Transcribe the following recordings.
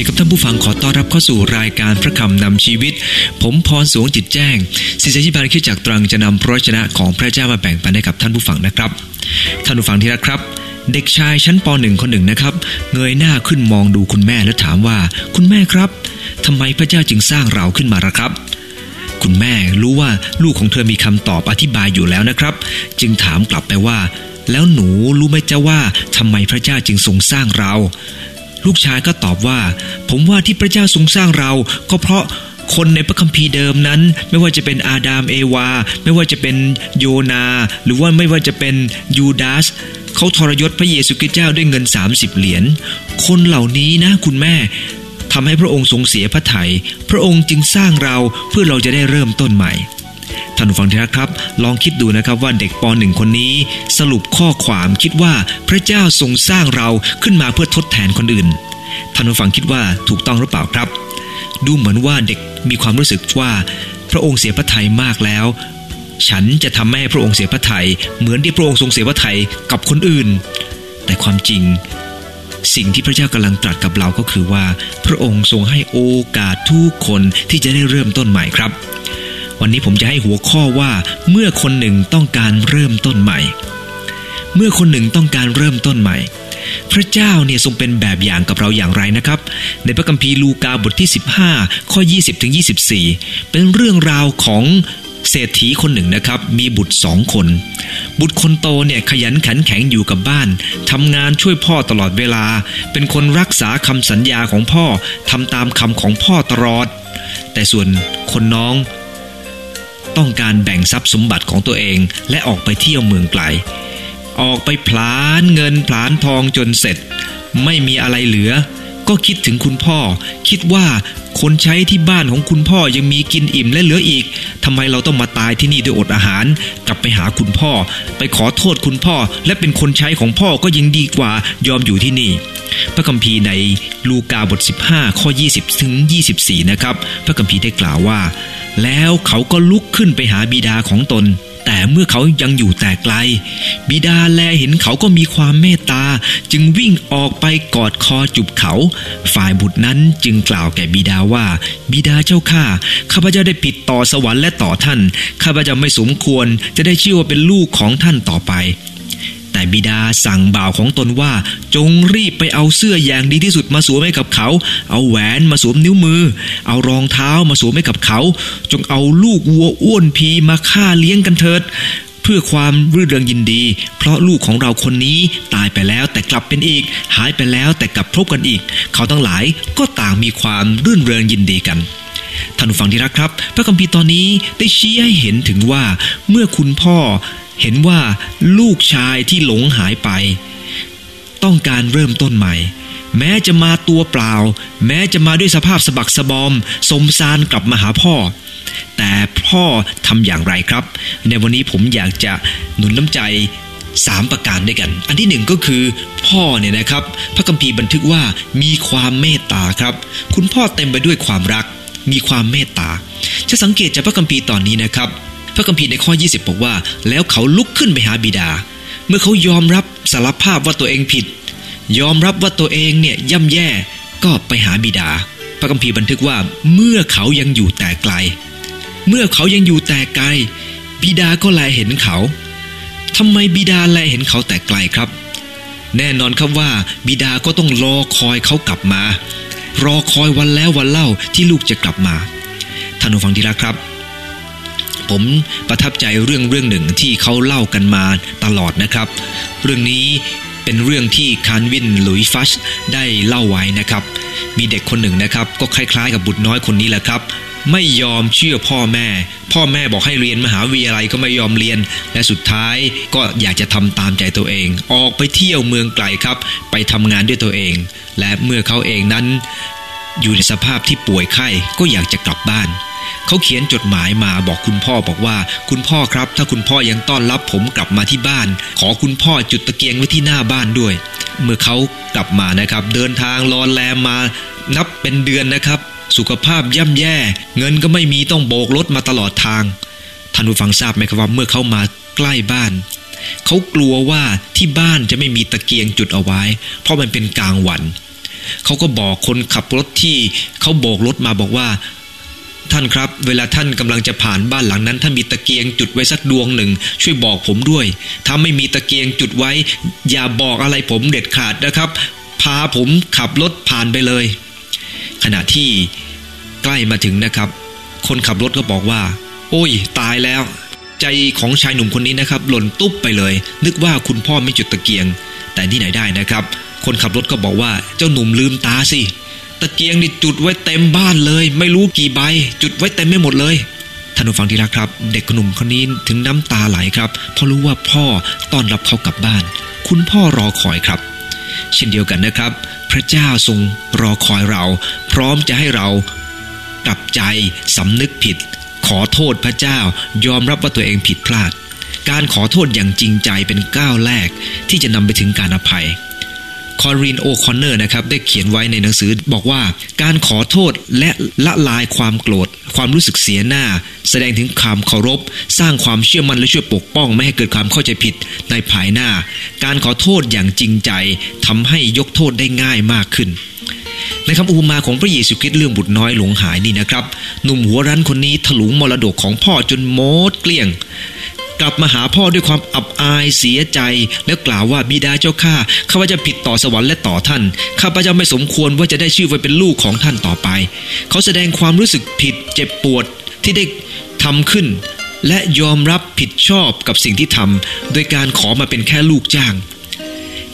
ดีครับท่านผู้ฟังขอต้อนรับเข้าสู่รายการพระคำนำชีวิต ผมพรสวงจิตแจ้งศิษยิบาลคิดจากตรังจะนำพระชนะของพระเจ้ามาแบ่งปันให้กับท่านผู้ฟังนะครับ ท่านผู้ฟังที่รักครับ เด็กชายชั้นป .1 คนหนึ่งนะครับ เงยหน้าขึ้นมองดูคุณแม่และถามว่า คุณแม่ครับทำไมพระเจ้าจึงสร้างเราขึ้นมาล่ะครับ คุณแม่รู้ว่าลูกของเธอมีคำตอบอธิบายอยู่แล้วนะครับ จึงถามกลับไปว่า แล้วหนูรู้ไหมจ้าว่าทำไมพระเจ้าจึงทรงสร้างเรา ลูกชายก็ตอบว่า ผมว่าที่พระเจ้าทรงสร้างเราก็เพราะคนในพระคัมภีร์เดิมนั้น ไม่ว่าจะเป็นอาดามเอวา ไม่ว่าจะเป็นโยนา หรือว่าไม่ว่าจะเป็นยูดาสเขาทรยศพระเยซูคริสต์เจ้าด้วยเงิน 30 เหรียญคนเหล่านี้นะคุณแม่ทำให้พระองค์ทรงเสียพระทยัยพระองค์จึงสร้างเราเพื่อเราจะได้เริ่มต้นใหม่ ท่านผู้ฟังที่รักครับ ลองคิดดูนะครับว่าเด็กปหนึ่งคนนี้ สรุปข้อความคิดว่าพระเจ้าทรงสร้างเราขึ้นมาเพื่อทดแทนคนอื่น ท่านผู้ฟังคิดว่าถูกต้องหรือเปล่าครับ ดูเหมือนว่าเด็กมีความรู้สึกว่า พระองค์เสียพระทัยมากแล้ว ฉันจะทำให้พระองค์เสียพระทัยเหมือนที่พระองค์ทรงเสียพระทัยกับคนอื่น แต่ความจริงสิ่งที่พระเจ้ากำลังตรัสกับเราก็คือว่า พระองค์ทรงให้โอกาสทุกคนที่จะได้เริ่มต้นใหม่ครับ วันนี้ผมจะให้หัวข้อว่าเมื่อคนหนึ่งต้องการเริ่มต้นใหม่ เมื่อคนหนึ่งต้องการเริ่มต้นใหม่ พระเจ้าเนี่ยทรงเป็นแบบอย่างกับเราอย่างไรนะครับ ในพระคัมภีร์ลูกาบทที่ 15 ข้อ 20ถึง24 เป็นเรื่องราวของเศรษฐีคนหนึ่งนะครับ มีบุตรสองคน บุตรคนโตเนี่ยขยันขันแข็งอยู่กับบ้านทำงานช่วยพ่อตลอดเวลา เป็นคนรักษาคำสัญญาของพ่อทำตามคำของพ่อตลอด แต่ส่วนคนน้อง ต้องการแบ่งทรัพย์สมบัติของตัวเอง และออกไปเที่ยวเมืองไกล ออกไปผลานเงินผลานทองจนเสร็จ ไม่มีอะไรเหลือ ก็คิดถึงคุณพ่อ คิดว่า คนใช้ที่บ้านของคุณพ่อยังมีกินอิ่มและเหลืออีกทำไมเราต้องมาตายที่นี่ด้วยอดอาหาร กลับไปหาคุณพ่อ ไปขอโทษคุณพ่อ และเป็นคนใช้ของพ่อก็ยังดีกว่ายอมอยู่ที่นี่ พระคัมภีร์ในลูกาบท 15 ข้อ 20 ถึง 24 นะครับ พระคัมภีร์ได้กล่าวว่า แล้วเขาก็ลุกขึ้นไปหาบิดาของตน แต่เมื่อเขายังอยู่แต่ไกล บิดาแลเห็นเขาก็มีความเมตตา จึงวิ่งออกไปกอดคอจุบเขา ฝ่ายบุตรนั้นจึงกล่าวแก่บิดาว่า บิดาเจ้าข้าข้าพเจ้าได้ผิดต่อสวรรค์และต่อท่าน ข้าพเจ้าไม่สมควรจะได้ชื่อว่าเป็นลูกของท่านต่อไป แต่บิดาสั่งบ่าวของตนว่า จงรีบไปเอาเสื้ออย่างดีที่สุดมาสวมให้กับเขา เอาแหวนมาสวมนิ้วมือ เอารองเท้ามาสวมให้กับเขา จงเอาลูกวัวอ้วนพีมาฆ่าเลี้ยงกันเถิดเพื่อความรื่นเริงยินดี เพราะลูกของเราคนนี้ตายไปแล้วแต่กลับเป็นอีก หายไปแล้วแต่กลับพบกันอีก เขาทั้งหลายก็ต่างมีความรื่นเริงยินดีกันท่านผู้ฟังที่รักครับ พระคัมภีร์ตอนนี้ได้ชี้ให้เห็นถึงว่าเมื่อคุณพ่อ เห็นว่าลูกชายที่หลงหายไป ต้องการเริ่มต้นใหม่ แม้จะมาตัวเปล่า แม้จะมาด้วยสภาพสะบักสะบอม สมซานกลับมาหาพ่อ แต่พ่อทำอย่างไรครับ ในวันนี้ผมอยากจะหนุนน้ำใจสามประการด้วยกัน อันที่หนึ่งก็คือ พ่อเนี่ยนะครับ พระคัมภีร์บันทึกว่ามีความเมตตาครับ คุณพ่อเต็มไปด้วยความรัก มีความเมตตา จะสังเกตจากพระคัมภีร์ตอนนี้นะครับ ระคัมภีร์ในข้อ 20 บอกว่า แล้วเขาลุกขึ้นไปหาบิดา เมื่อเขายอมรับสารภาพว่าตัวเองผิด ยอมรับว่าตัวเองเนี่ยย่ำแย่ก็ไปหาบิดา พระคัมภีร์บันทึกว่าเมื่อเขายังอยู่แต่ไกล เมื่อเขายังอยู่แต่ไกล บิดาก็แลเห็นเขาทำไมบิดาแลเห็นเขาแต่ไกลครับ แน่นอนครับว่าบิดาก็ต้องรอคอยเขากลับมา รอคอยวันแล้ววันเล่าที่ลูกจะกลับมาท่านผู้ฟังที่รักครับ ผมประทับใจเรื่องเรื่องหนึ่งที่เขาเล่ากันมาตลอดนะครับ เรื่องนี้เป็นเรื่องที่คานวินหลุยฟัชได้เล่าไว้นะครับ มีเด็กคนหนึ่งนะครับ ก็คล้ายๆ กับบุตรน้อยคนนี้แหละครับ ไม่ยอมเชื่อพ่อแม่ พ่อแม่บอกให้เรียนมหาวิทยาลัยก็ไม่ยอมเรียน และสุดท้ายก็อยากจะทำตามใจตัวเอง ออกไปเที่ยวเมืองไกลครับ ไปทำงานด้วยตัวเอง และเมื่อเขาเองนั้น อยู่ในสภาพที่ป่วยไข้ก็อยากจะกลับบ้าน เขาเขียนจดหมายมาบอกคุณพ่อบอกว่า คุณพ่อครับ ถ้าคุณพ่อยังต้อนรับผมกลับมาที่บ้าน ขอคุณพ่อจุดตะเกียงไว้ที่หน้าบ้านด้วย เมื่อเขากลับมานะครับ เดินทางรอนแรมมา นับเป็นเดือนนะครับ สุขภาพย่ำแย่ เงินก็ไม่มีต้องโบกรถมาตลอดทางท่านผู้ฟังทราบไหมครับว่าเมื่อเขามาใกล้บ้านเขากลัวว่าที่บ้านจะไม่มีตะเกียงจุดเอาไว้ เพราะมันเป็นกลางวันเขาก็บอกคนขับรถที่เขาโบกรถมาบอกว่า ท่านครับ เวลาท่านกำลังจะผ่านบ้านหลังนั้น ท่านมีตะเกียงจุดไว้สักดวงหนึ่ง ช่วยบอกผมด้วย ถ้าไม่มีตะเกียงจุดไว้ อย่าบอกอะไรผมเด็ดขาดนะครับ พาผมขับรถผ่านไปเลย ขณะที่ใกล้มาถึงนะครับ คนขับรถก็บอกว่า โอ้ย ตายแล้ว ใจของชายหนุ่มคนนี้นะครับ หล่นตุ๊บไปเลย นึกว่าคุณพ่อไม่จุดตะเกียง แต่ที่ไหนได้นะครับ คนขับรถก็บอกว่าเจ้าหนุ่มลืมตาสิ ตะเกียงนี่จุดไว้เต็มบ้านเลย ไม่รู้กี่ใบ จุดไว้เต็มไม่หมดเลยท่านผู้ฟังที่รักครับ เด็กหนุ่มคนนี้ถึงน้ำตาไหลครับเพราะรู้ว่าพ่อต้อนรับเขากลับบ้าน คุณพ่อรอคอยครับ เช่นเดียวกันนะครับ พระเจ้าทรงรอคอยเรา พร้อมจะให้เรากลับใจสำนึกผิด ขอโทษพระเจ้ายอมรับว่าตัวเองผิดพลาด การขอโทษอย่างจริงใจเป็นก้าวแรกที่จะนำไปถึงการอภัย คอรีนโอคอนเนอร์นะครับได้เขียนไว้ในหนังสือบอกว่า การขอโทษจะละลายความโกรธ ความรู้สึกเสียหน้า แสดงถึงความเคารพ สร้างความเชื่อมั่นและช่วยปกป้อง ไม่ให้เกิดความเข้าใจผิดในภายหน้า การขอโทษอย่างจริงใจทำให้ยกโทษได้ง่ายมากขึ้นในคำอุปมาของพระเยซูคริสต์เรื่องบุตรน้อยหลงหายนี่นะครับ หนุ่มหัวรั้นคนนี้ถลุงมรดกของพ่อจนหมดเกลี้ยง กลับมาหาพ่อด้วยความอับอายเสียใจ แล้วกล่าวว่าบิดาเจ้าข้าข้าพเจ้าผิดต่อสวรรค์และต่อท่านข้าพเจ้าไม่สมควรว่าจะได้ชื่อไว้เป็นลูกของท่านต่อไป เขาแสดงความรู้สึกผิดเจ็บปวดที่ได้ทำขึ้น และยอมรับผิดชอบกับสิ่งที่ทำโดยการขอมาเป็นแค่ลูกจ้าง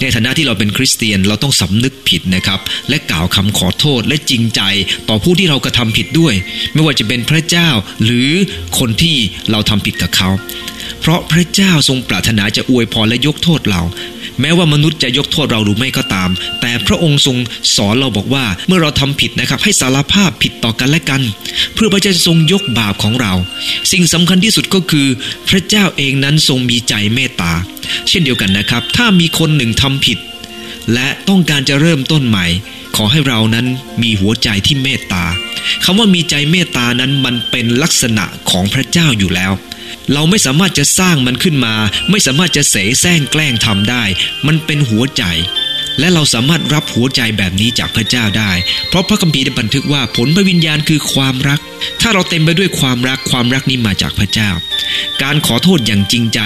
ในฐานะที่เราเป็นคริสเตียนเราต้องสำนึกผิดนะครับ และกล่าวคำขอโทษและจริงใจต่อผู้ที่เรากระทำผิดด้วย ไม่ว่าจะเป็นพระเจ้าหรือคนที่เราทำผิดกับเขา เพราะพระเจ้าทรงปรารถนาจะอวยพรและยกโทษเรา แม้ว่ามนุษย์จะยกโทษเราหรือไม่ก็ตาม แต่พระองค์ทรงสอนเราบอกว่าเมื่อเราทำผิดนะครับ ให้สารภาพผิดต่อกันและกัน เพื่อพระเจ้าจะทรงยกบาปของเรา สิ่งสำคัญที่สุดก็คือ พระเจ้าเองนั้นทรงมีใจเมตตา เช่นเดียวกันนะครับ ถ้ามีคนหนึ่งทำผิด และต้องการจะเริ่มต้นใหม่ ขอให้เรานั้นมีหัวใจที่เมตตาคำว่ามีใจเมตตานั้นมันเป็นลักษณะของพระเจ้าอยู่แล้ว เราไม่สามารถจะสร้างมันขึ้นมา ไม่สามารถจะเสแสร้งแกล้งทำได้ มันเป็นหัวใจ และเราสามารถรับหัวใจแบบนี้จากพระเจ้าได้ เพราะพระคัมภีร์ได้บันทึกว่าผลพระวิญญาณคือความรัก ถ้าเราเต็มไปด้วยความรักความรักนี้มาจากพระเจ้า การขอโทษอย่างจริงใจ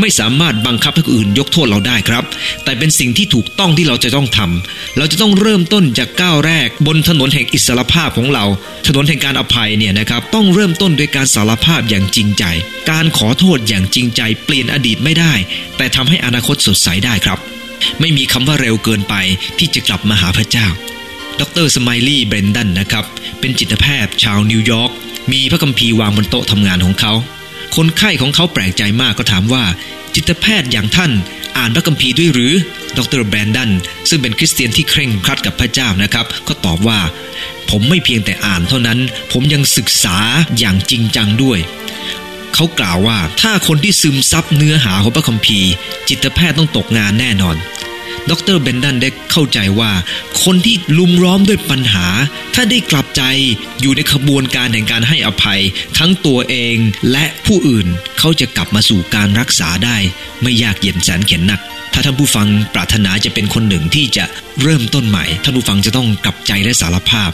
ไม่สามารถบังคับให้คนอื่นยกโทษเราได้ครับ แต่เป็นสิ่งที่ถูกต้องที่เราจะต้องทำเราจะต้องเริ่มต้นจากก้าวแรก บนถนนแห่งอิสรภาพของเรา ถนนแห่งการอภัยเนี่ยนะครับต้องเริ่มต้นด้วยการสารภาพอย่างจริงใจ การขอโทษอย่างจริงใจเปลี่ยนอดีตไม่ได้ แต่ทำให้อนาคตสดใสได้ครับ ไม่มีคำว่าเร็วเกินไปที่จะกลับมาหาพระเจ้า ดร.สไมลี่ แบลนตันนะครับ เป็นจิตแพทย์ชาวนิวยอร์ก มีพระคัมภีร์วางบนโต๊ะทำงานของเขา คนไข้ของเขาแปลกใจมากก็ถามว่า จิตแพทย์อย่างท่านอ่านพระคัมภีร์ด้วยหรือ ดร.แบลนตัน ซึ่งเป็นคริสเตียนที่เคร่งครัดกับพระเจ้านะครับ ก็ตอบว่า ผมไม่เพียงแต่อ่านเท่านั้น ผมยังศึกษาอย่างจริงจังด้วย เขากล่าวว่า ถ้าคนที่ซึมซับเนื้อหาของพระคัมภีร์ จิตแพทย์ต้องตกงานแน่นอน ดรเบนดันได้เข้าใจว่า คนที่ลุมล้อมด้วยปัญหา ถ้าได้กลับใจอยู่ในขบวนการแห่งการให้อภัย ทั้งตัวเองและผู้อื่นเขาจะกลับมาสู่การรักษาได้ ไม่ยากเย็นแสนเข็นนัก ถ้าท่านผู้ฟังปรารถนาจะเป็นคนหนึ่งที่จะเริ่มต้นใหม่ ท่านผู้ฟังจะต้องกลับใจและสารภาพ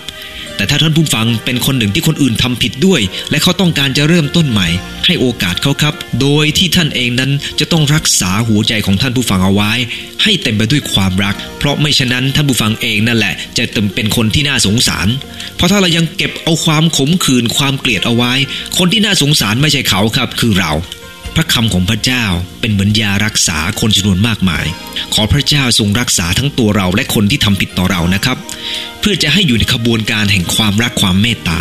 แต่ถ้าท่านผู้ฟังเป็นคนหนึ่งที่คนอื่นทำผิดด้วย และเขาต้องการจะเริ่มต้นใหม่ ให้โอกาสเขาครับ โดยที่ท่านเองนั้นจะต้องรักษาหัวใจของท่านผู้ฟังเอาไว้ ให้เต็มไปด้วยความรัก เพราะไม่ฉะนั้นท่านผู้ฟังเองนั่นแหละ จะเต็มเป็นคนที่น่าสงสาร เพราะถ้าเรายังเก็บเอาความขมขื่นความเกลียดเอาไว้ คนที่น่าสงสารไม่ใช่เขาครับ คือเรา พระคำของพระเจ้าเป็นเหมือนยารักษาคนจำนวนมากมาย ขอพระเจ้าทรงรักษาทั้งตัวเราและคนที่ทำผิดต่อเรานะครับ เพื่อจะให้อยู่ในขบวนการแห่งความรักความเมตตา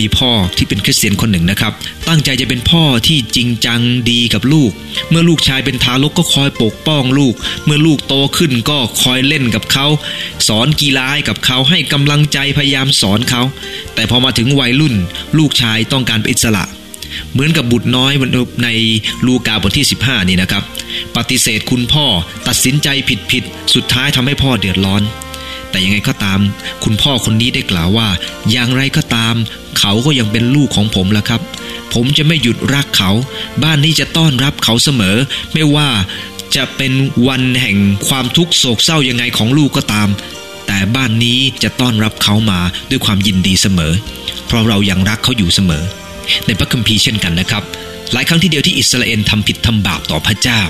มีพ่อที่เป็นคริสเตียนคนหนึ่งนะครับ ตั้งใจจะเป็นพ่อที่จริงจังดีกับลูก เมื่อลูกชายเป็นทารกก็คอยปกป้องลูก เมื่อลูกโตขึ้นก็คอยเล่นกับเขา สอนกีฬาให้กับเขาให้กำลังใจพยายามสอนเขา แต่พอมาถึงวัยรุ่น ลูกชายต้องการเป็นอิสระ เหมือนกับบุตรน้อยในลูกาบทที่ 15 นี่นะครับ ปฏิเสธคุณพ่อตัดสินใจผิดผิดสุดท้ายทำให้พ่อเดือดร้อน แต่ยังไงก็ตาม คุณพ่อคนนี้ได้กล่าวว่า อย่างไรก็ตาม เขาก็ยังเป็นลูกของผมละครับ ผมจะไม่หยุดรักเขา บ้านนี้จะต้อนรับเขาเสมอ ไม่ว่าจะเป็นวันแห่งความทุกข์โศกเศร้ายังไงของลูกก็ตาม แต่บ้านนี้จะต้อนรับเขามาด้วยความยินดีเสมอ เพราะเรายังรักเขาอยู่เสมอ ในพระคัมภีร์เช่นกันนะครับ หลายครั้งที่เดียวที่อิสราเอลทำผิดทำบาปต่อพระเจ้า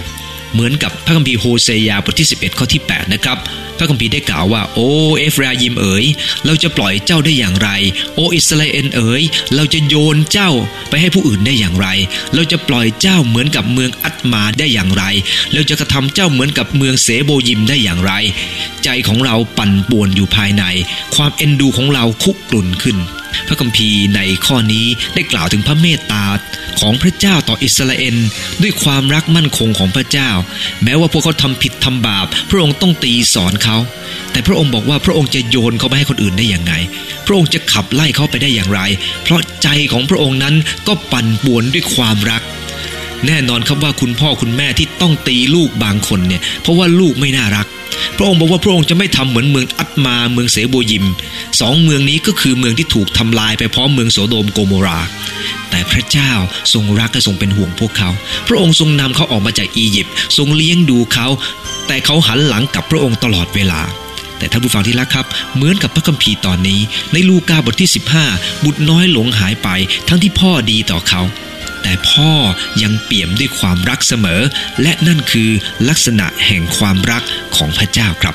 เหมือนกับพระคัมภีร์โฮเซยาบทที่ 11 ข้อที่ 8 นะครับ พระคัมภีร์ได้กล่าวว่า โอเอฟรายิมเอ๋ย เราจะปล่อยเจ้าได้อย่างไร โออิสราเอลเอ๋ย เราจะโยนเจ้าไปให้ผู้อื่นได้อย่างไร เราจะปล่อยเจ้าเหมือนกับเมืองอัตมาได้อย่างไร เราจะกระทำเจ้าเหมือนกับเมืองเสโบยิมได้อย่างไร ใจของเราปั่นป่วนอยู่ภายใน ความเอ็นดูของเราคุกกรุ่นขึ้น พระคัมภีร์ในข้อนี้ได้กล่าวถึงพระเมตตาของพระเจ้าต่ออิสราเอลด้วยความรักมั่นคงของพระเจ้า แม้ว่าพวกเขาทำผิดทำบาป พระองค์ต้องตีสอนเขา แต่พระองค์บอกว่าพระองค์จะโยนเขาไปให้คนอื่นได้อย่างไง พระองค์จะขับไล่เขาไปได้อย่างไร เพราะใจของพระองค์นั้นก็ปั่นป่วนด้วยความรักแน่นอนครับว่าคุณพ่อคุณแม่ที่ต้องตีลูกบางคนเนี่ยเพราะว่าลูกไม่น่ารัก พระองค์บอกว่าพระองค์จะไม่ทำเหมือนเมืองอัตมาเมืองเสโบยิมสองเมืองนี้ก็คือเมืองที่ถูกทำลายไปพร้อมเมืองโสโดมโกโมรา แต่พระเจ้าทรงรักและทรงเป็นห่วงพวกเขา พระองค์ทรงนำเขาออกมาจากอียิปต์ทรงเลี้ยงดูเขา แต่เขาหันหลังกับพระองค์ตลอดเวลาแต่ท่านผู้ฟังที่รักครับ เหมือนกับพระคัมภีร์ตอนนี้ ในลูกาบทที่ 15 บุตรน้อยหลงหายไป ทั้งที่พ่อดีต่อเขา แต่พ่อยังเปี่ยมด้วยความรักเสมอ และนั่นคือลักษณะแห่งความรักของพระเจ้าครับ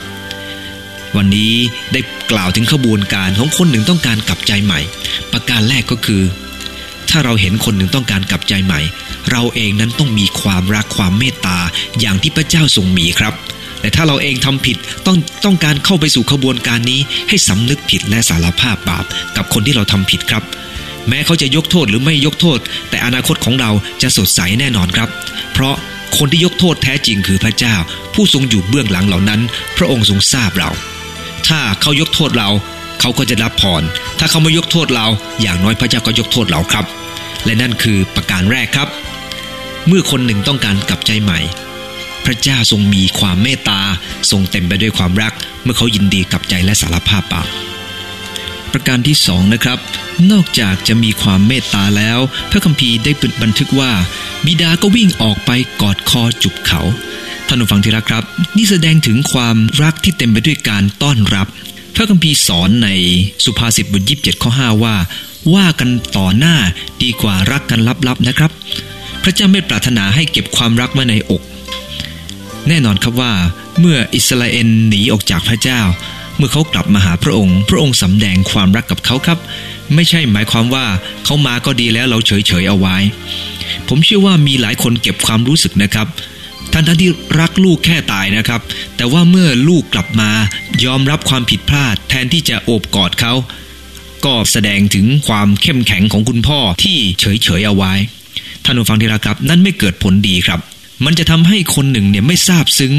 วันนี้ได้กล่าวถึงขบวนการของคนหนึ่งต้องการกลับใจใหม่ ประการแรกก็คือ ถ้าเราเห็นคนหนึ่งต้องการกลับใจใหม่ เราเองนั้นต้องมีความรักความเมตตาอย่างที่พระเจ้าทรงมีครับแต่ถ้าเราเองทำผิดต้องต้องการเข้าไปสู่ขบวนการนี้ให้สำนึกผิดและสารภาพบาปกับคนที่เราทำผิดครับ แม้เขาจะยกโทษหรือไม่ยกโทษ แต่อนาคตของเราจะสดใสแน่นอนครับ เพราะคนที่ยกโทษแท้จริงคือพระเจ้า ผู้ทรงอยู่เบื้องหลังเหล่านั้น พระองค์ทรงทราบเรา ถ้าเขายกโทษเรา เขาก็จะรับพรถ้าเขาไม่ยกโทษเรา อย่างน้อยพระเจ้าก็ยกโทษเราครับ และนั่นคือประการแรกครับ เมื่อคนหนึ่งต้องการกลับใจใหม่ พระเจ้าทรงมีความเมตตาทรงเต็มไปด้วยความรัก เมื่อเขายินดีกลับใจและสารภาพบาป ประการที่สองนะครับ นอกจากจะมีความเมตตาแล้ว พระคัมภีร์ได้บันทึกว่า บิดาก็วิ่งออกไปกอดคอจุบเขาท่านผู้ฟังที่รักครับ นี่แสดงถึงความรักที่เต็มไปด้วยการต้อนรับ พระคัมภีร์สอนในสุภาษิตบทยีิบเจ็ดข้อห้าว่า ว่ากันต่อหน้าดีกว่ารักกันลับๆนะครับ พระเจ้าไม่ปรารถนาให้เก็บความรักไว้ในอก แน่นอนครับว่า เมื่ออิสราเอลหนีออกจากพระเจ้า มื่อเขากลับมาหาพระองค์ พระองค์สำแดงความรักกับเขาครับ ไม่ใช่หมายความว่าเขามาก็ดีแล้วเราเฉยเฉยๆเอาไว้ ผมเชื่อว่ามีหลายคนเก็บความรู้สึกนะครับท่านท่านที่รักลูกแค่ตายนะครับ แต่ว่าเมื่อลูกกลับมายอมรับความผิดพลาด แทนที่จะโอบกอดเขา ก็แสดงถึงความเข้มแข็งของคุณพ่อที่เฉยเฉยๆเอาไว้ ท่านผู้ฟังที่รักครับ นั่นไม่เกิดผลดีครับ มันจะทำให้คนหนึ่งเนี่ยไม่ทราบซึ้ง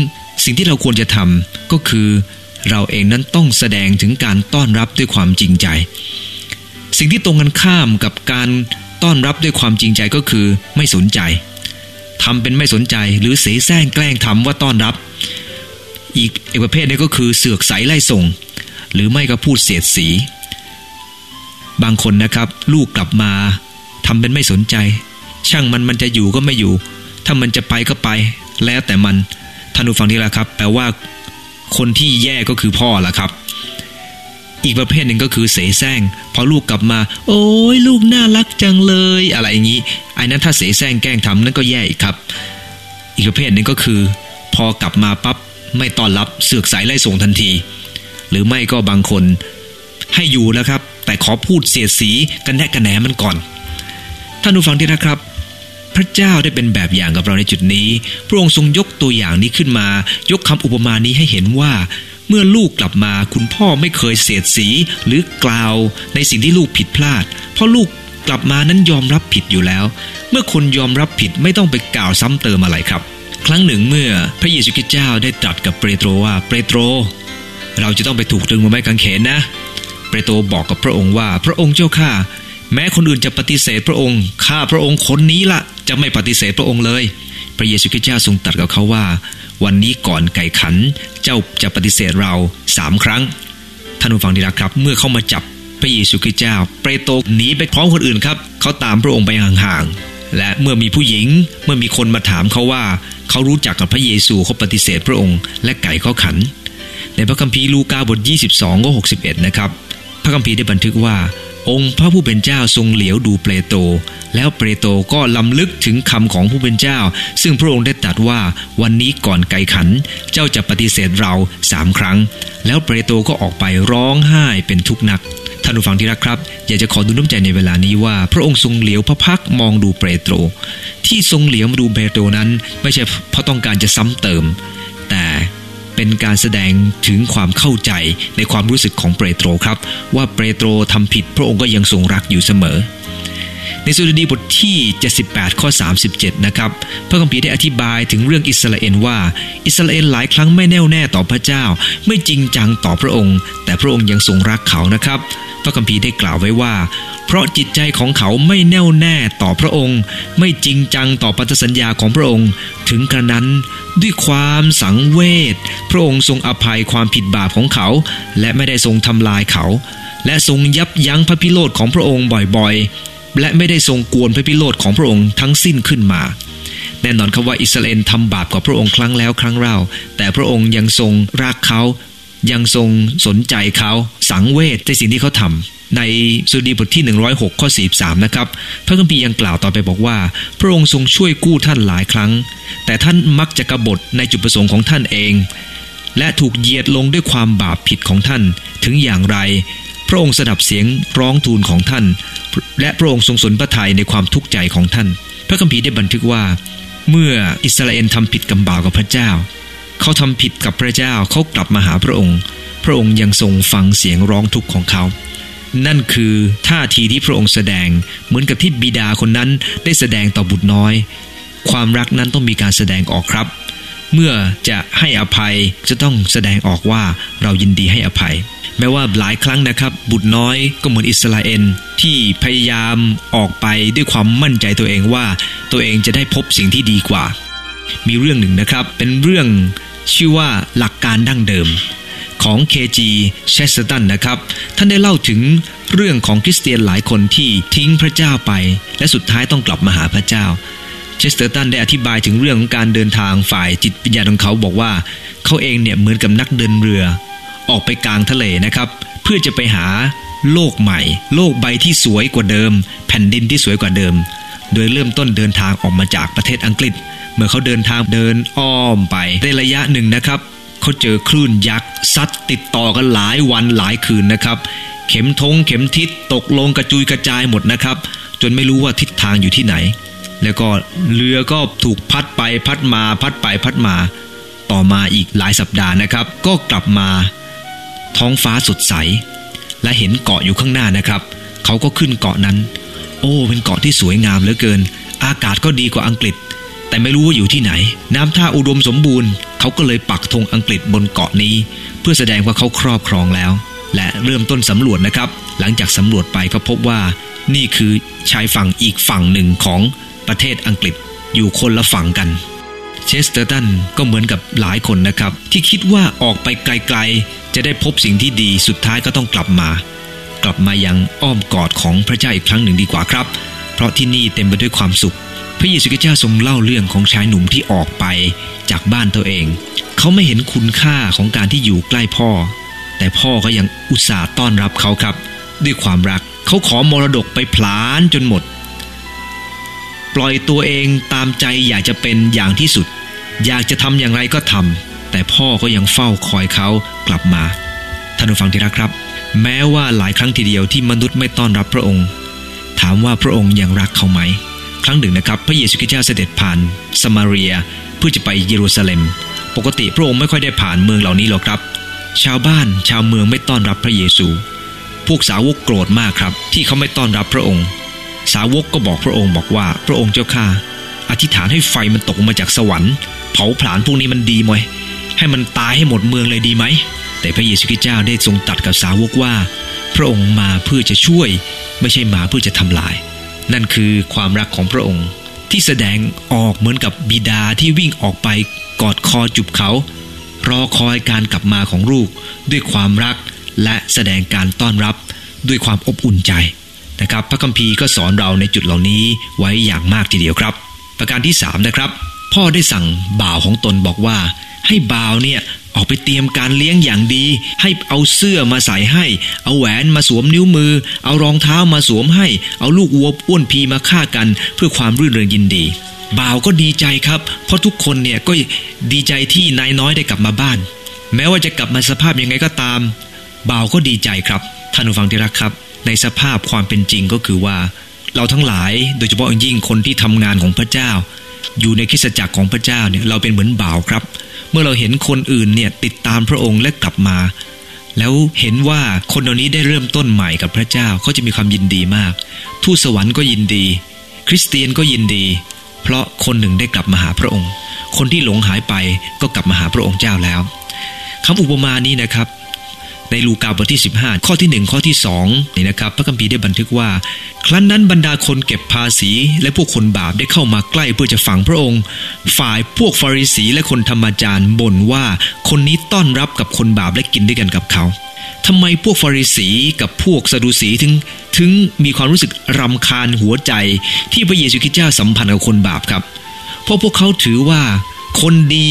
สิ่งที่เราควรจะทำก็คือ เราเองนั้นต้องแสดงถึงการต้อนรับด้วยความจริงใจ สิ่งที่ตรงกันข้ามกับการต้อนรับด้วยความจริงใจก็คือไม่สนใจทำเป็นไม่สนใจหรือเสแสร้งแกล้งทำว่าต้อนรับ อีกอีกประเภทนี้ก็คือเสือกใสไล่ส่ง หรือไม่ก็พูดเสียดสี บางคนนะครับ ลูกกลับมาทำเป็นไม่สนใจ ช่างมันมันจะอยู่ก็ไม่อยู่ ถ้ามันจะไปก็ไป แล้วแต่มันท่านผู้ฟังที่ละครับ แปลว่า คนที่แย่ก็คือพ่อละครับ อีกประเภทหนึ่งก็คือเสแสร้งพอลูกกลับมา โอ้ยลูกน่ารักจังเลย อะไรอย่างนี้ไอ้นั้นถ้าเสแสร้งแกล้งทำนั่นก็แย่อีกครับ อีกประเภทหนึ่งก็คือ พอกลับมาปั๊บไม่ต้อนรับเสือกสายไล่ส่งทันที หรือไม่ก็บางคนให้อยู่แล้วครับ แต่ขอพูดเสียสีกันแนกันแหนมันก่อนท่านผู้ฟังที่นะครับ พระเจ้าได้เป็นแบบอย่างกับเราในจุดนี้ พระองค์ทรงยกตัวอย่างนี้ขึ้นมา ยกคำอุปมานี้ให้เห็นว่า เมื่อลูกกลับมาคุณพ่อไม่เคยเสียดสีหรือกล่าวในสิ่งที่ลูกผิดพลาด เพราะลูกกลับมานั้นยอมรับผิดอยู่แล้ว เมื่อคนยอมรับผิดไม่ต้องไปกล่าวซ้ำเติมอะไรครับ ครั้งหนึ่งเมื่อพระเยซูคริสต์เจ้าได้ตรัสกับเปโตรว่าเปโตร เราจะต้องไปถูกตรึงบนไม้กางเขนนะ เปโตรบอกกับพระองค์ว่าพระองค์เจ้าข้า แม้คนอื่นจะปฏิเสธพระองค์ ข้าพระองค์คนนี้ละจะไม่ปฏิเสธพระองค์เลย พระเยซูคริสต์เจ้าทรงตรัสกับเขาว่า วันนี้ก่อนไก่ขัน เจ้าจะปฏิเสธเราสามครั้ง ท่านผู้ฟังดีนะครับ เมื่อเขามาจับพระเยซูคริสต์เจ้า เปโตรหนีไปพร้อมคนอื่นครับ เขาตามพระองค์ไปห่างๆ และเมื่อมีผู้หญิง เมื่อมีคนมาถามเขาว่า เขารู้จักกับพระเยซูเขาปฏิเสธพระองค์ และไก่เขาขัน ในพระคัมภีร์ลูกาบท 22ก็61 นะครับ พระคัมภีร์ได้บันทึกว่า องค์พระผู้เป็นเจ้าทรงเหลียวดูเปโตรแล้วเปโตรก็ลำลึกถึงคำของผู้เป็นเจ้า ซึ่งพระองค์ได้ตรัสว่าวันนี้ก่อนไก่ขัน เจ้าจะปฏิเสธเราสามครั้ง แล้วเปโตรก็ออกไปร้องไห้เป็นทุกข์นักท่านผู้ฟังที่รักครับ อยากจะขอดูน้ำใจในเวลานี้ว่า พระองค์ทรงเหลียวพระพักมองดูเปโตร ที่ทรงเหลียวมาดูเปโตรนั้น ไม่ใช่เพราะต้องการจะซ้ำเติม เป็นการแสดงถึงความเข้าใจในความรู้สึกของเปโตรครับ ว่าเปโตรทำผิดพระองค์ก็ยังทรงรักอยู่เสมอ ในสุดดีบทที่ 78 ข้อ 37 นะครับ พระคัมภีร์ได้อธิบายถึงเรื่องอิสราเอลว่า อิสราเอลหลายครั้งไม่แน่วแน่ต่อพระเจ้า ไม่จริงจังต่อพระองค์ แต่พระองค์ยังทรงรักเขานะครับ พระคัมภีร์ได้กล่าวไว้ว่า เพราะจิตใจของเขาไม่แน่วแน่ต่อพระองค์ ไม่จริงจังต่อพันธสัญญาของพระองค์ ถึงกระนั้นด้วยความสังเวชพระองค์ทรงอภัยความผิดบาปของเขา และไม่ได้ทรงทำลายเขา และทรงยับยั้งพระพิโรธของพระองค์บ่อยๆ และไม่ได้ทรงกวนพระพิโรธของพระองค์ทั้งสิ้นขึ้นมา แน่นอนครับว่าอิสราเอลทำบาปกับพระองค์ครั้งแล้วครั้งเล่า แต่พระองค์ยังทรงรักเขายังทรงสนใจเขาสังเวชในสิ่งที่เขาทำในสุดีบทที่ 106 ข้อ 43 นะครับ พระคัมภีร์ยังกล่าวต่อไปบอกว่า พระองค์ทรงช่วยกู้ท่านหลายครั้ง แต่ท่านมักจะกบฏในจุดประสงค์ของท่านเอง และถูกเหยียดลงด้วยความบาปผิดของท่าน ถึงอย่างไร ระองค์สดับเสียงร้องทูลของท่าน และพระองค์ทรงสนพระทัยในความทุกข์ใจของท่าน พระคัมภีร์ได้บันทึกว่า เมื่ออิสราเอลทำผิดกำบ่าปกับพระเจ้า เขาทำผิดกับพระเจ้าเขากลับมาหาพระองค์ พระองค์ยังทรงฟังเสียงร้องทุกข์ของเขา นั่นคือท่าทีที่พระองค์แสดงเหมือนกับที่บิดาคนนั้นได้แสดงต่อบุตรน้อย ความรักนั้นต้องมีการแสดงออกครับเมื่อจะให้อภัยจะต้องแสดงออกว่าเรายินดีให้อภัย แม้ว่าหลายครั้งนะครับ บุตรน้อยก็เหมือนอิสราเอลที่พยายามออกไปด้วยความมั่นใจตัวเองว่า ตัวเองจะได้พบสิ่งที่ดีกว่า มีเรื่องหนึ่งนะครับ เป็นเรื่องชื่อว่าหลักการดั้งเดิมของ KG เชสเตอร์ตันนะครับ ท่านได้เล่าถึงเรื่องของคริสเตียนหลายคนที่ทิ้งพระเจ้าไป และสุดท้ายต้องกลับมาหาพระเจ้า เชสเตอร์ตันได้อธิบายถึงเรื่องของการเดินทางฝ่ายจิตวิญญาณของเขาบอกว่า เขาเองเนี่ยเหมือนกับนักเดินเรือ ออกไปกลางทะเลนะครับ เพื่อจะไปหาโลกใหม่ โลกใบที่สวยกว่าเดิม แผ่นดินที่สวยกว่าเดิม โดยเริ่มต้นเดินทางออกมาจากประเทศอังกฤษ เมื่อเขาเดินทางเดินอ้อมไปในระยะหนึ่งนะครับเขาเจอคลื่นยักษ์ซัดติดต่อกันหลายวันหลายคืนนะครับ เข็มธงเข็มทิศตกลงกระจุยกระจายหมดนะครับ จนไม่รู้ว่าทิศทางอยู่ที่ไหน แล้วก็เรือก็ถูกพัดไปพัดมาพัดไปพัดมา ต่อมาอีกหลายสัปดาห์นะครับ ก็กลับมา ท้องฟ้าสดใส และเห็นเกาะอยู่ข้างหน้านะครับ เขาก็ขึ้นเกาะนั้น โอ้ เป็นเกาะที่สวยงามเหลือเกิน อากาศก็ดีกว่าอังกฤษ แต่ไม่รู้ว่าอยู่ที่ไหน น้ำท่าอุดมสมบูรณ์ เขาก็เลยปักธงอังกฤษบนเกาะนี้ เพื่อแสดงว่าเขาครอบครองแล้ว และเริ่มต้นสำรวจนะครับ หลังจากสำรวจไปก็พบว่า นี่คือชายฝั่งอีกฝั่งหนึ่งของประเทศอังกฤษอยู่คนละฝั่งกัน เชสเตอร์ตันก็เหมือนกับหลายคนนะครับ ที่คิดว่าออกไปไกลๆ จะได้พบสิ่งที่ดีสุดท้ายก็ต้องกลับมา กลับมายังอ้อมกอดของพระเจ้าอีกครั้งหนึ่งดีกว่าครับ เพราะที่นี่เต็มไปด้วยความสุข พระเยซูคริสต์เจ้าทรงเล่าเรื่องของชายหนุ่มที่ออกไปจากบ้านตัวเอง เขาไม่เห็นคุณค่าของการที่อยู่ใกล้พ่อ แต่พ่อก็ยังอุตส่าห์ต้อนรับเขาครับ ด้วยความรักเขาขอมรดกไปพลานจนหมด ปล่อยตัวเองตามใจอยากจะเป็นอย่างที่สุด อยากจะทำอย่างไรก็ทำแต่พ่อก็ยังเฝ้าคอยเขากลับมาท่านผู้ฟังที่รักครับ แม้ว่าหลายครั้งทีเดียวที่มนุษย์ไม่ต้อนรับพระองค์ ถามว่าพระองค์ยังรักเขาไหม ครั้งหนึ่งนะครับ พระเยซูคริสต์เจ้าเสด็จผ่านสมาเรียเพื่อจะไปเยรูซาเล็ม ปกติพระองค์ไม่ค่อยได้ผ่านเมืองเหล่านี้หรอกครับ ชาวบ้านชาวเมืองไม่ต้อนรับพระเยซู พวกสาวกโกรธมากครับ ที่เขาไม่ต้อนรับพระองค์ สาวกก็บอกพระองค์บอกว่า พระองค์เจ้าข้าอธิษฐานให้ไฟมันตกมาจากสวรรค์ เผาผลาญพวกนี้มันดีมั้ยให้มันตายให้หมดเมืองเลยดีไหม แต่พระเยซูคริสต์เจ้าได้ทรงตัดกับสาวกว่า พระองค์มาเพื่อจะช่วย ไม่ใช่มาเพื่อจะทำลาย นั่นคือความรักของพระองค์ ที่แสดงออกเหมือนกับบิดาที่วิ่งออกไปกอดคอจุบเขา รอคอยการกลับมาของลูก ด้วยความรักและแสดงการต้อนรับด้วยความอบอุ่นใจ นะครับ พระคัมภีร์ก็สอนเราในจุดเหล่านี้ไว้อย่างมากทีเดียวครับ ประการที่3นะครับ พ่อได้สั่งบ่าวของตนบอกว่า ให้บ่าวเนี่ยออกไปเตรียมการเลี้ยงอย่างดี ให้เอาเสื้อมาใส่ให้ เอาแหวนมาสวมนิ้วมือ เอารองเท้ามาสวมให้ เอาลูกวัวอ้วนพีมาฆ่ากัน เพื่อความรื่นเริงยินดีบ่าวก็ดีใจครับ เพราะทุกคนเนี่ยก็ดีใจที่นายน้อยได้กลับมาบ้าน แม้ว่าจะกลับมาสภาพยังไงก็ตามบ่าวก็ดีใจครับท่านผู้ฟังที่รักครับ ในสภาพความเป็นจริงก็คือว่า เราทั้งหลายโดยเฉพาะยิ่งคนที่ทำงานของพระเจ้า อยู่ในคริสตจักรของพระเจ้าเนี่ยเราเป็นเหมือนบ่าวครับ เมื่อเราเห็นคนอื่นเนี่ยติดตามพระองค์และกลับมา แล้วเห็นว่าคนเหล่านี้ได้เริ่มต้นใหม่กับพระเจ้าเขาจะมีความยินดีมาก ทูตสวรรค์ก็ยินดี คริสเตียนก็ยินดี เพราะคนหนึ่งได้กลับมาหาพระองค์ คนที่หลงหายไปก็กลับมาหาพระองค์เจ้าแล้วคำอุปมานี้นะครับ ในลูกาบทที่ 15 ข้อที่ 1 ข้อที่2นี่นะครับพระคัมภีร์ได้บันทึกว่า ครั้นนั้นบรรดาคนเก็บภาษี และพวกคนบาปได้เข้ามาใกล้เพื่อจะฝังพระองค์ ฝ่ายพวกฟาริสีและคนธรรมจารย์บ่นว่าคนนี้ต้อนรับกับคนบาปและกินด้วยกันกับเขาทำไมพวกฟาริสีกับพวกซาดูสีถึง ถึงมีความรู้สึกรำคาญหัวใจ ที่พระเยซูคริสต์เจ้าสัมพันธ์กับคนบาปครับ เพราะพวกเขาถือว่า คนดี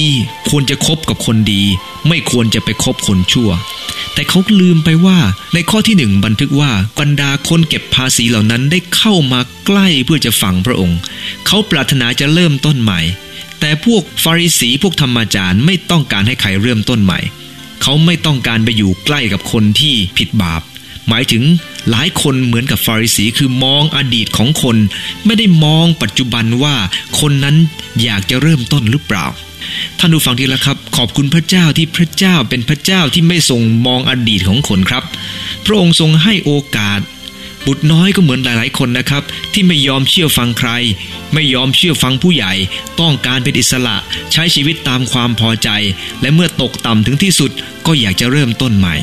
ควรจะคบกับคนดี ไม่ควรจะไปคบคนชั่ว แต่เขาลืมไปว่าในข้อที่หนึ่งบันทึกว่าบรรดาคนเก็บภาษีเหล่านั้นได้เข้ามาใกล้เพื่อจะฝังพระองค์ เขาปรารถนาจะเริ่มต้นใหม่ แต่พวกฟาริสีพวกธรรมจารย์ไม่ต้องการให้ใครเริ่มต้นใหม่ เขาไม่ต้องการไปอยู่ใกล้กับคนที่ผิดบาป หมายถึงหลายคนเหมือนกับฟาริสีคือมองอดีตของคน ไม่ได้มองปัจจุบันว่าคนนั้น อยากจะเริ่มต้นหรือเปล่า ท่านผู้ฟังทีละครับ ขอบคุณพระเจ้าที่พระเจ้าเป็นพระเจ้าที่ไม่ทรงมองอดีตของคนครับ พระองค์ทรงให้โอกาส บุตรน้อยก็เหมือนหลาย ๆ คนนะครับ ที่ไม่ยอมเชื่อฟังใคร ไม่ยอมเชื่อฟังผู้ใหญ่ ต้องการเป็นอิสระ ใช้ชีวิตตามความพอใจ และเมื่อตกต่ำถึงที่สุดก็อยากจะเริ่มต้นใหม่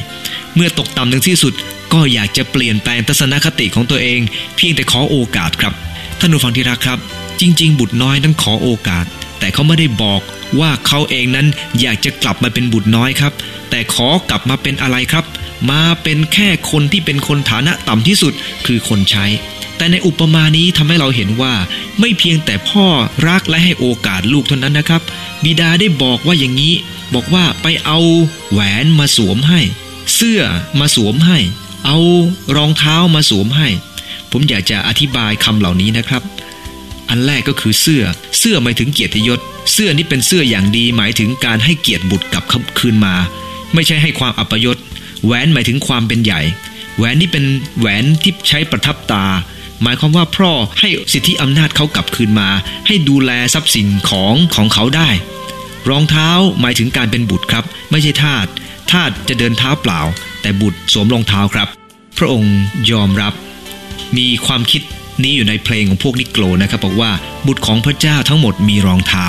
เมื่อตกต่ำถึงที่สุดก็อยากจะเปลี่ยนแปลงทัศนคติของตัวเอง เพียงแต่ขอโอกาสครับท่านผู้ฟังที่รักครับ จริง ๆ บุตรน้อยนั้นขอโอกาส แต่เขาไม่ได้บอกว่าเขาเองนั้นอยากจะกลับมาเป็นบุตรน้อยครับ แต่ขอกลับมาเป็นอะไรครับ มาเป็นแค่คนที่เป็นคนฐานะต่ำที่สุดคือคนใช้ แต่ในอุปมานี้ทำให้เราเห็นว่า ไม่เพียงแต่พ่อรักและให้โอกาสลูกเท่านั้นนะครับ บิดาได้บอกว่าอย่างนี้ บอกว่าไปเอาแหวนมาสวมให้ เสื้อมาสวมให้ เอารองเท้ามาสวมให้ ผมอยากจะอธิบายคำเหล่านี้นะครับ อันแรกก็คือเสื้อ เสื้อหมายถึงเกียรติยศ เสื้อนี้เป็นเสื้ออย่างดีหมายถึงการให้เกียรติบุตรกลับคืนมา ไม่ใช่ให้ความอัปยศ แหวนหมายถึงความเป็นใหญ่ แหวนนี่เป็นแหวนที่ใช้ประทับตา หมายความว่าพ่อให้สิทธิอำนาจเขากลับคืนมา ให้ดูแลทรัพย์สินของของเขาได้ รองเท้าหมายถึงการเป็นบุตรครับ ไม่ใช่ทาส ทาสจะเดินเท้าเปล่า แต่บุตรสวมรองเท้าครับ พระองค์ยอมรับ มีความคิด นี้อยู่ในเพลงของพวกนิโกรนะครับบอกว่าบุตรของพระเจ้าทั้งหมดมีรองเท้า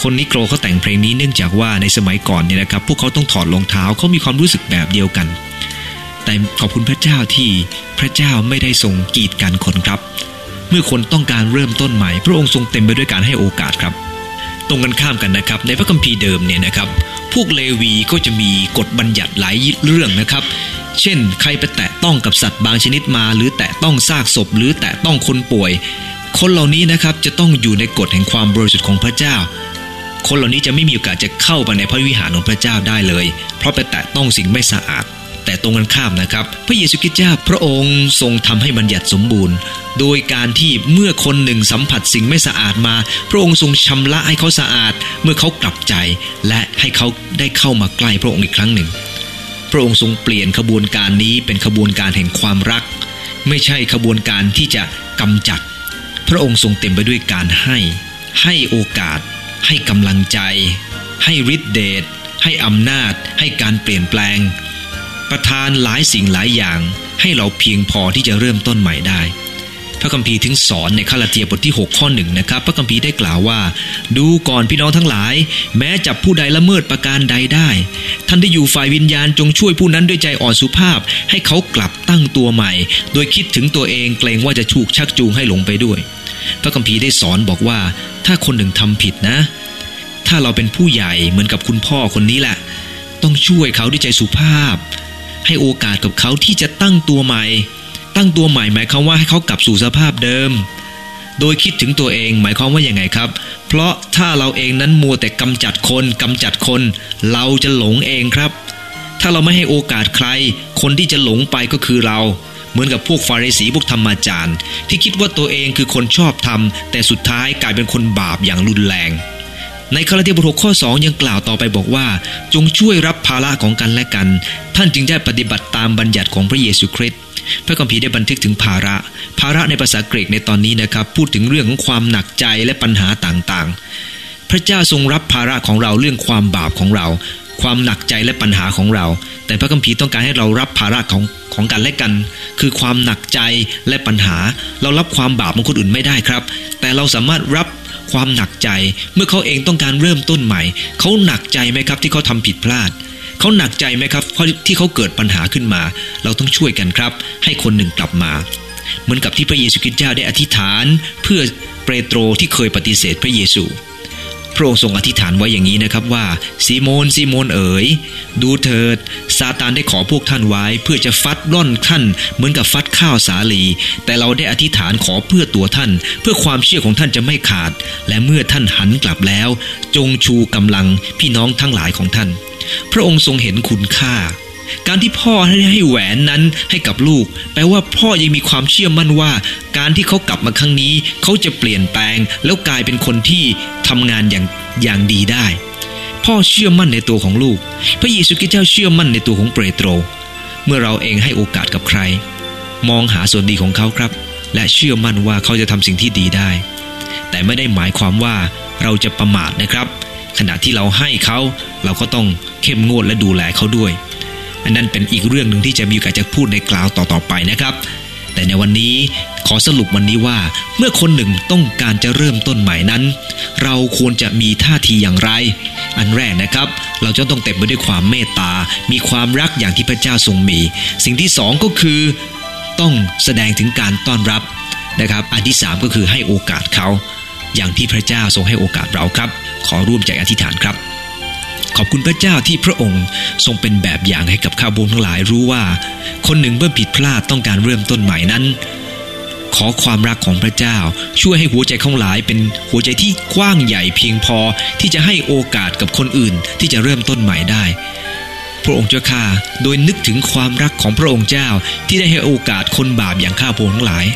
คนนิโกรเขาแต่งเพลงนี้เนื่องจากว่าในสมัยก่อนเนี่ยนะครับพวกเขาต้องถอดรองเท้าเขามีความรู้สึกแบบเดียวกัน แต่ขอบคุณพระเจ้าที่พระเจ้าไม่ได้ทรงกีดกันคนครับ เมื่อคนต้องการเริ่มต้นใหม่ พระองค์ทรงเต็มไปด้วยการให้โอกาสครับตรงกันข้ามกันนะครับในพระคัมภีร์เดิมเนี่ยนะครับ พวกเลวีก็จะมีกฎบัญญัติหลายเรื่องนะครับ เช่น ใครไปแตะต้องกับสัตว์บางชนิดมา หรือแตะต้องซากศพ หรือแตะต้องคนป่วย คนเหล่านี้นะครับจะต้องอยู่ในกฎแห่งความบริสุทธิ์ของพระเจ้า คนเหล่านี้จะไม่มีโอกาสจะเข้าไปในพระวิหารของพระเจ้าได้เลย เพราะไปแตะต้องสิ่งไม่สะอาด แต่ตรงกันข้ามนะครับ พระเยซูคริสต์เจ้าพระองค์ทรงทำให้บัญญัติสมบูรณ์ โดยการที่เมื่อคนหนึ่งสัมผัสสิ่งไม่สะอาดมา พระองค์ทรงชำระให้เขาสะอาด เมื่อเขากลับใจ และให้เขาได้เข้ามาใกล้พระองค์อีกครั้งหนึ่ง พระองค์ทรงเปลี่ยนขบวนการนี้เป็นขบวนการแห่งความรัก ไม่ใช่ขบวนการที่จะกำจัด พระองค์ทรงเต็มไปด้วยการให้ ให้โอกาส ให้กำลังใจ ให้ฤทธิเดชให้อำนาจ ให้การเปลี่ยนแปลง ประทานหลายสิ่งหลายอย่าง ให้เราเพียงพอที่จะเริ่มต้นใหม่ได้ พระคัมภีร์ถึงสอนในคาลาเทียบทที่ 6 ข้อหนึ่งนะครับ พระคัมภีร์ได้กล่าวว่า ดูก่อนพี่น้องทั้งหลาย แม้จับผู้ใดละเมิดประการใดได้ ท่านที่อยู่ฝ่ายวิญญาณจงช่วยผู้นั้นด้วยใจอ่อนสุภาพ ให้เขากลับตั้งตัวใหม่ โดยคิดถึงตัวเองเกรงว่าจะถูกชักจูงให้หลงไปด้วย พระคัมภีร์ได้สอนบอกว่า ถ้าคนหนึ่งทำผิดนะ ถ้าเราเป็นผู้ใหญ่เหมือนกับคุณพ่อคนนี้แหละต้องช่วยเขาด้วยใจสุภาพ ให้โอกาสกับเขาที่จะตั้งตัวใหม่ ตั้งตัวใหม่หมายความว่าให้เขากลับสู่สภาพเดิม โดยคิดถึงตัวเองหมายความว่าอย่างไงครับ เพราะถ้าเราเองนั้นมัวแต่กำจัดคนกำจัดคน เราจะหลงเองครับ ถ้าเราไม่ให้โอกาสใคร คนที่จะหลงไปก็คือเรา เหมือนกับพวกฟาริสีพวกธรรมาจารย์ ที่คิดว่าตัวเองคือคนชอบธรรมแต่สุดท้ายกลายเป็นคนบาปอย่างรุนแรงในคาราเทียบทหกข้อ 2 ยังกล่าวต่อไปบอกว่า จงช่วยรับภาระของกันและกัน ท่านจึงได้ปฏิบัติตามบัญญัติของพระเยซูคริสต์ พระคัมภีร์ได้บันทึกถึงภาระ ภาระในภาษากรีกในตอนนี้นะครับ พูดถึงเรื่องของความหนักใจและปัญหาต่างๆ พระเจ้าทรงรับภาระของเราเรื่องความบาปของเรา ความหนักใจและปัญหาของเรา แต่พระคัมภีร์ต้องการให้เรารับภาระของของกันและกัน คือความหนักใจและปัญหา เรารับความบาปของคนอื่นไม่ได้ครับ แต่เราสามารถรับความหนักใจ เมื่อเขาเองต้องการเริ่มต้นใหม่ เขาหนักใจไหมครับที่เขาทำผิดพลาดเขาหนักใจไหมครับที่เขาเกิดปัญหาขึ้นมา เราต้องช่วยกันครับ ให้คนหนึ่งกลับมา เหมือนกับที่พระเยซูคริสต์เจ้าได้อธิษฐาน เพื่อเปโตรที่เคยปฏิเสธพระเยซูพระองค์ทรงอธิษฐานไว้อย่างนี้นะครับว่าซีโมนซีโมนเอ๋ยดูเถิดซาตานได้ขอพวกท่านไว้ เพื่อจะฟัดร่อนท่านเหมือนกับฟัดข้าวสาลี แต่เราได้อธิษฐานขอเพื่อตัวท่าน เพื่อความเชื่อของท่านจะไม่ขาด และเมื่อท่านหันกลับแล้ว จงชูกำลังพี่น้องทั้งหลายของท่าน พระองค์ทรงเห็นคุณค่า การที่พ่อให้ให้แหวนนั้นให้กับลูก แปลว่าพ่อยังมีความเชื่อมั่นว่า การที่เขากลับมาครั้งนี้ เขาจะเปลี่ยนแปลง แล้วกลายเป็นคนที่ทำงานอย่างอย่างดีได้ พ่อเชื่อมั่นในตัวของลูก พระเยซูคริสต์เจ้าเชื่อมั่นในตัวของเปโตร เมื่อเราเองให้โอกาสกับใคร มองหาส่วนดีของเขาครับ และเชื่อมั่นว่าเขาจะทำสิ่งที่ดีได้ แต่ไม่ได้หมายความว่าเราจะประมาทนะครับ ขณะที่เราให้เขาเราก็ต้องเข้มงวดและดูแลเขาด้วย อันนั้นเป็นอีกเรื่องหนึ่งที่จะมีโอกาสจะพูดในกล่าวต่อๆไปนะครับ แต่ในวันนี้ขอสรุปวันนี้ว่า เมื่อคนหนึ่งต้องการจะเริ่มต้นใหม่นั้น เราควรจะมีท่าทีอย่างไร อันแรกนะครับ เราจะต้องเต็มไปด้วยความเมตตา มีความรักอย่างที่พระเจ้าทรงมี สิ่งที่สองก็คือ ต้องแสดงถึงการต้อนรับนะครับ อันที่สามก็คือให้โอกาสเขา อย่างที่พระเจ้าทรงให้โอกาสเราครับ ขอร่วมใจอธิษฐานครับ ขอบคุณพระเจ้าที่พระองค์ทรงเป็นแบบอย่างให้กับข้าพงทั้งหลายรู้ว่า คนหนึ่งเมื่อผิดพลาดต้องการเริ่มต้นใหม่นั้น ขอความรักของพระเจ้า ช่วยให้หัวใจของหลายเป็นหัวใจที่กว้างใหญ่เพียงพอที่จะให้โอกาสกับคนอื่นที่จะเริ่มต้นใหม่ได้พระองค์เจ้าข้าโดยนึกถึงความรักของพระองค์เจ้าที่ได้ให้โอกาสคนบาปอย่างข้าพงทั้งหลาย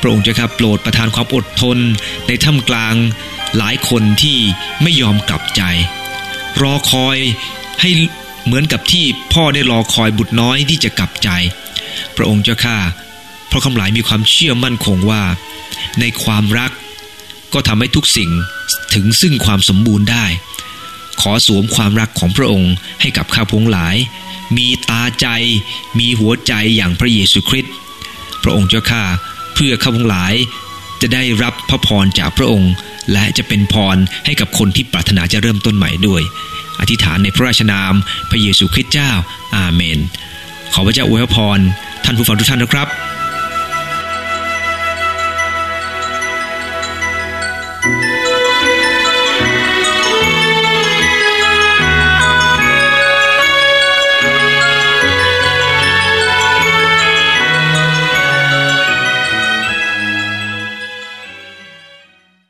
พระองค์เจ้าข้าโปรดประทานความอดทนในท่ามกลาง หลายคนที่ไม่ยอมกลับใจ รอคอยให้เหมือนกับที่พ่อได้รอคอยบุตรน้อยที่จะกลับใจ พระองค์เจ้าข้าเพราะคำหลายมีความเชื่อมั่นคงว่า ในความรักก็ทำให้ทุกสิ่งถึงซึ่งความสมบูรณ์ได้ ขอสวมความรักของพระองค์ให้กับข้าพงหลาย มีตาใจ มีหัวใจอย่างพระเยซูคริสต์พระองค์เจ้าข้าเพื่อข้าพงหลายจะได้รับพระพรจากพระองค์ และจะเป็นพรให้กับคนที่ปรารถนาจะเริ่มต้นใหม่ด้วย อธิษฐานในพระราชนาม พระเยซูคริสต์เจ้า อาเมน ขอพระเจ้าอวยพรท่านผู้ฟังทุกท่านนะครับ